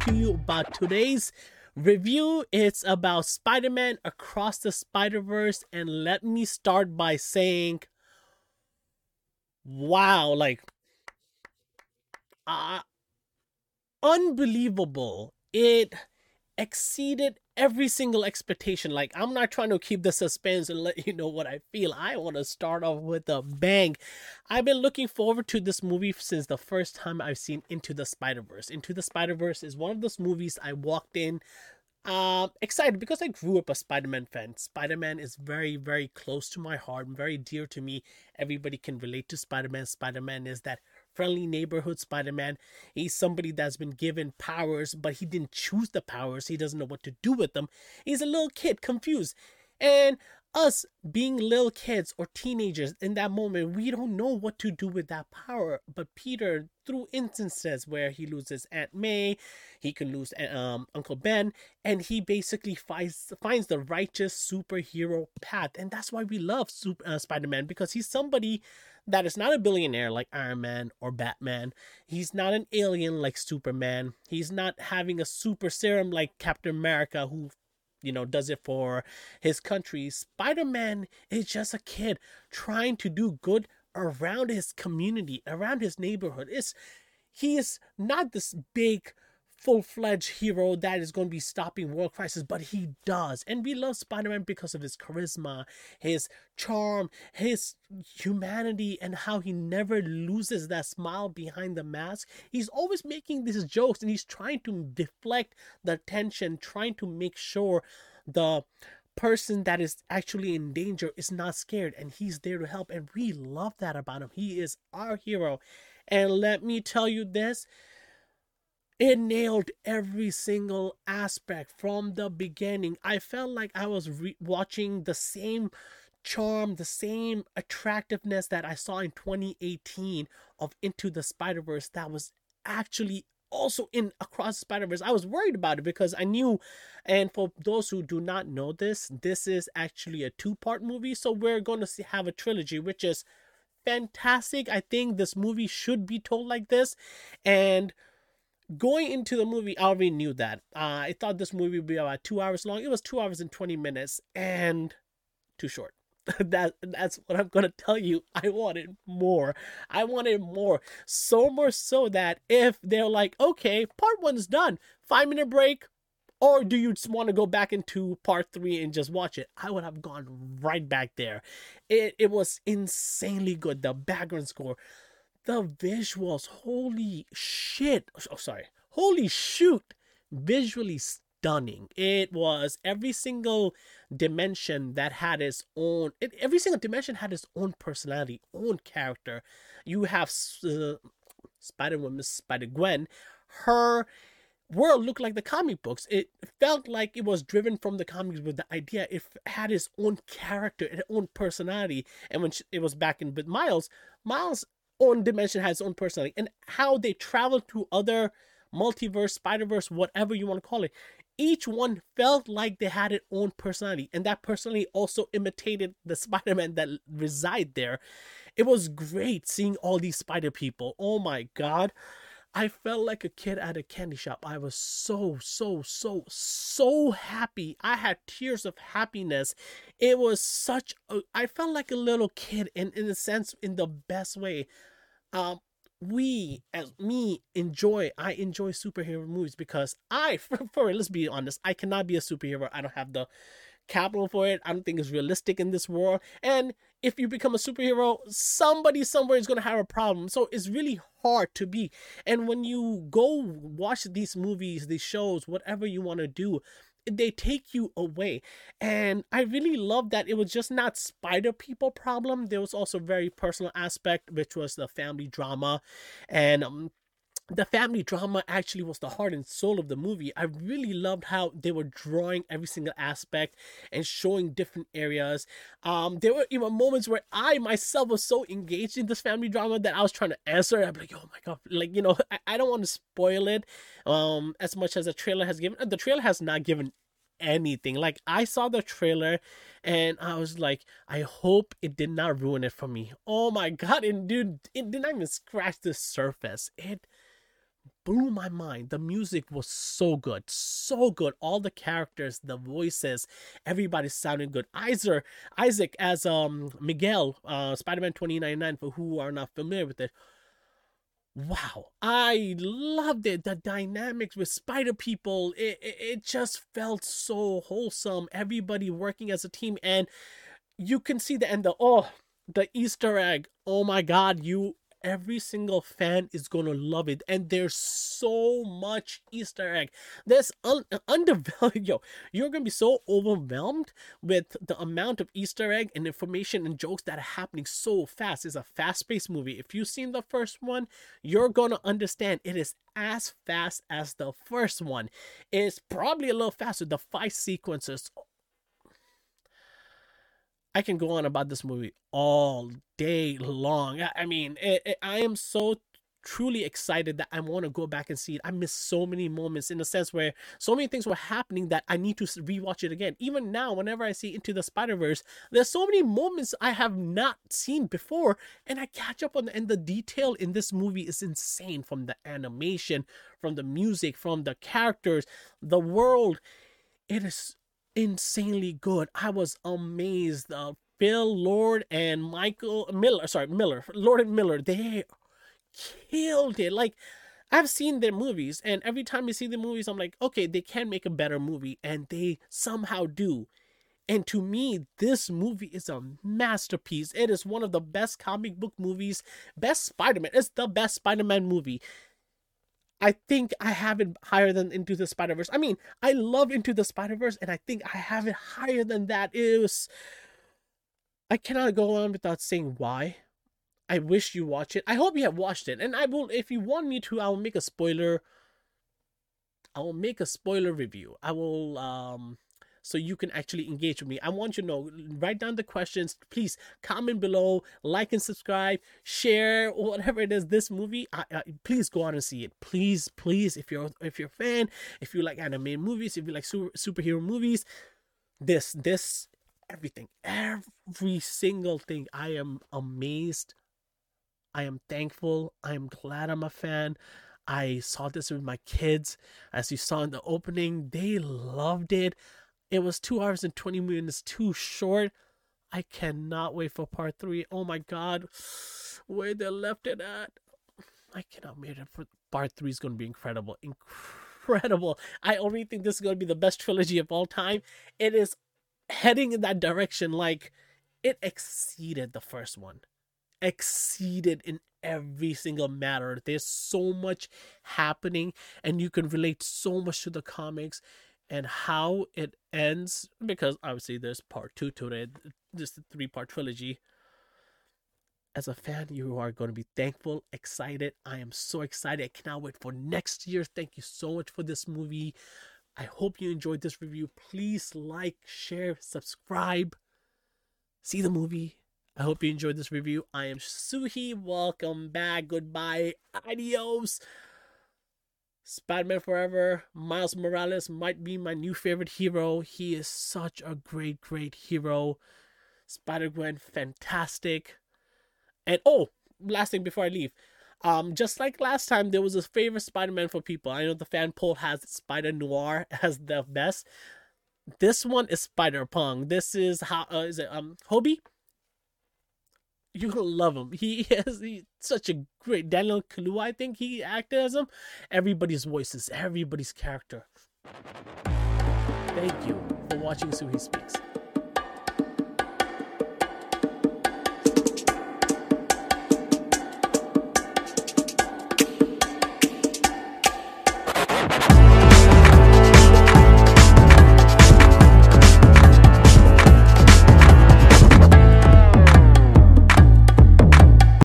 to you about today's review. It's about Spider Man Across the Spider Verse. And let me start by saying, wow, like, uh, unbelievable. It exceeded every single expectation. Like, I'm not trying to keep the suspense and let you know what I feel. I want to start off with a bang. I've been looking forward to this movie since the first time I've seen Into the Spider Verse. Into the Spider Verse is one of those movies I walked in um excited because I grew up a Spider-Man fan. Spider-Man is very very close to my heart, and very dear to me. Everybody can relate to Spider-Man. Spider-Man is that friendly neighborhood Spider Man. He's somebody that's been given powers, but he didn't choose the powers. He doesn't know what to do with them. He's a little kid, confused. And us being little kids or teenagers in that moment, we don't know what to do with that power. But Peter, through instances where he loses Aunt May, he can lose um, Uncle Ben, and he basically finds finds the righteous superhero path, and that's why we love Super, uh, Spider Man because he's somebody that is not a billionaire like Iron Man or Batman. He's not an alien like Superman. He's not having a super serum like Captain America who you know does it for his country. Spider-Man is just a kid trying to do good around his community, around his neighborhood. It's he is not this big full-fledged hero that is going to be stopping world crisis but he does. And we love spider-man because of his charisma his charm his humanity and how he never loses that smile behind the mask. He's always making these jokes and he's trying to deflect the attention trying to make sure the person that is actually in danger is not scared and he's there to help and we love that about him. He is our hero. And let me tell you this it nailed every single aspect from the beginning. I felt like I was re- watching the same charm, the same attractiveness that I saw in 2018 of Into the Spider Verse that was actually also in Across the Spider Verse. I was worried about it because I knew, and for those who do not know this, this is actually a two part movie. So we're going to see, have a trilogy, which is fantastic. I think this movie should be told like this. And going into the movie, I already knew that. Uh, I thought this movie would be about two hours long. It was two hours and 20 minutes and too short. that that's what I'm gonna tell you. I wanted more. I wanted more. So more so that if they're like, okay, part one's done, five minute break, or do you just want to go back into part three and just watch it? I would have gone right back there. It it was insanely good. The background score, the visuals, holy shit. Oh, sorry. Holy shoot. Visually stunning. It was every single dimension that had its own, it, every single dimension had its own personality, own character. You have uh, Spider Woman, Spider Gwen. Her world looked like the comic books. It felt like it was driven from the comics with the idea. It had its own character, its own personality. And when she, it was back in with Miles, Miles own dimension has its own personality and how they travel to other multiverse spider-verse whatever you want to call it each one felt like they had its own personality and that personality also imitated the spider-man that reside there it was great seeing all these spider people oh my god I felt like a kid at a candy shop. I was so, so, so, so happy. I had tears of happiness. It was such a, I felt like a little kid in, in a sense, in the best way um, we as me enjoy i enjoy superhero movies because i for, for let's be honest i cannot be a superhero. I don't have the capital for it. I don't think it's realistic in this world. And if you become a superhero somebody somewhere is going to have a problem. So it's really hard to be. And when you go watch these movies these shows whatever you want to do they take you away. And i really love that it was just not spider people problem. There was also very personal aspect which was the family drama. And um, the family drama actually was the heart and soul of the movie. I really loved how they were drawing every single aspect and showing different areas. Um, there were even moments where I myself was so engaged in this family drama that I was trying to answer. I'm like, oh my god, like you know, I, I don't want to spoil it. Um, as much as the trailer has given, the trailer has not given anything. Like I saw the trailer and I was like, I hope it did not ruin it for me. Oh my god, and dude, it did not even scratch the surface. It blew my mind. The music was so good, so good. All the characters, the voices, everybody sounded good. Isaac, Isaac as um Miguel, uh, Spider-Man 2099. For who are not familiar with it, wow, I loved it. The dynamics with Spider People, it, it, it just felt so wholesome. Everybody working as a team, and you can see the end. The oh, the Easter egg. Oh my God, you every single fan is gonna love it and there's so much easter egg. There's un- undervalued yo you're gonna be so overwhelmed with the amount of easter egg and information and jokes that are happening so fast. It's a fast-paced movie. If you've seen the first one you're gonna understand it is as fast as the first one. It's probably a little faster. The fight sequences I can go on about this movie all day long. I mean, it, it, I am so truly excited that I want to go back and see it. I miss so many moments in the sense where so many things were happening that I need to rewatch it again. Even now, whenever I see Into the Spider Verse, there's so many moments I have not seen before, and I catch up on. And the detail in this movie is insane from the animation, from the music, from the characters, the world. It is insanely good. I was amazed. Uh, Phil Lord and Michael Miller, sorry, Miller, Lord and Miller, they killed it. Like, I've seen their movies, and every time you see the movies, I'm like, okay, they can make a better movie, and they somehow do. And to me, this movie is a masterpiece. It is one of the best comic book movies, best Spider Man. It's the best Spider Man movie. I think I have it higher than Into the Spider Verse. I mean, I love Into the Spider Verse, and I think I have it higher than that. It was. I cannot go on without saying why. I wish you watch it. I hope you have watched it, and I will. If you want me to, I will make a spoiler. I will make a spoiler review. I will um so you can actually engage with me. I want you to know, write down the questions. Please comment below, like and subscribe, share whatever it is. This movie, I, I, please go out and see it. Please, please, if you're if you're a fan, if you like anime movies, if you like super, superhero movies, this this everything, every single thing. I am amazed. I am thankful. I am glad I'm a fan. I saw this with my kids. As you saw in the opening, they loved it. It was two hours and 20 minutes too short. I cannot wait for part three. Oh my god, where they left it at. I cannot wait for part three is going to be incredible. Incredible. I already think this is going to be the best trilogy of all time. It is heading in that direction. Like, it exceeded the first one, exceeded in every single matter. There's so much happening, and you can relate so much to the comics and how it ends because obviously there's part two to it this three part trilogy. As a fan you are going to be thankful excited. I am so excited. I cannot wait for next year. Thank you so much for this movie. I hope you enjoyed this review. Please like share subscribe. See the movie. I hope you enjoyed this review. I am Suhe. Welcome back. Goodbye. Adios Spider Man Forever, Miles Morales might be my new favorite hero. He is such a great, great hero. Spider Gwen, fantastic. And oh, last thing before I leave. Um, just like last time, there was a favorite Spider Man for people. I know the fan poll has Spider Noir as the best. This one is Spider Punk. This is how uh, is it um Hobie? You're gonna love him. He he's such a great Daniel Kaluuya. I think he acted as him. Everybody's voices, everybody's character. Thank you for watching Suhe Speaks.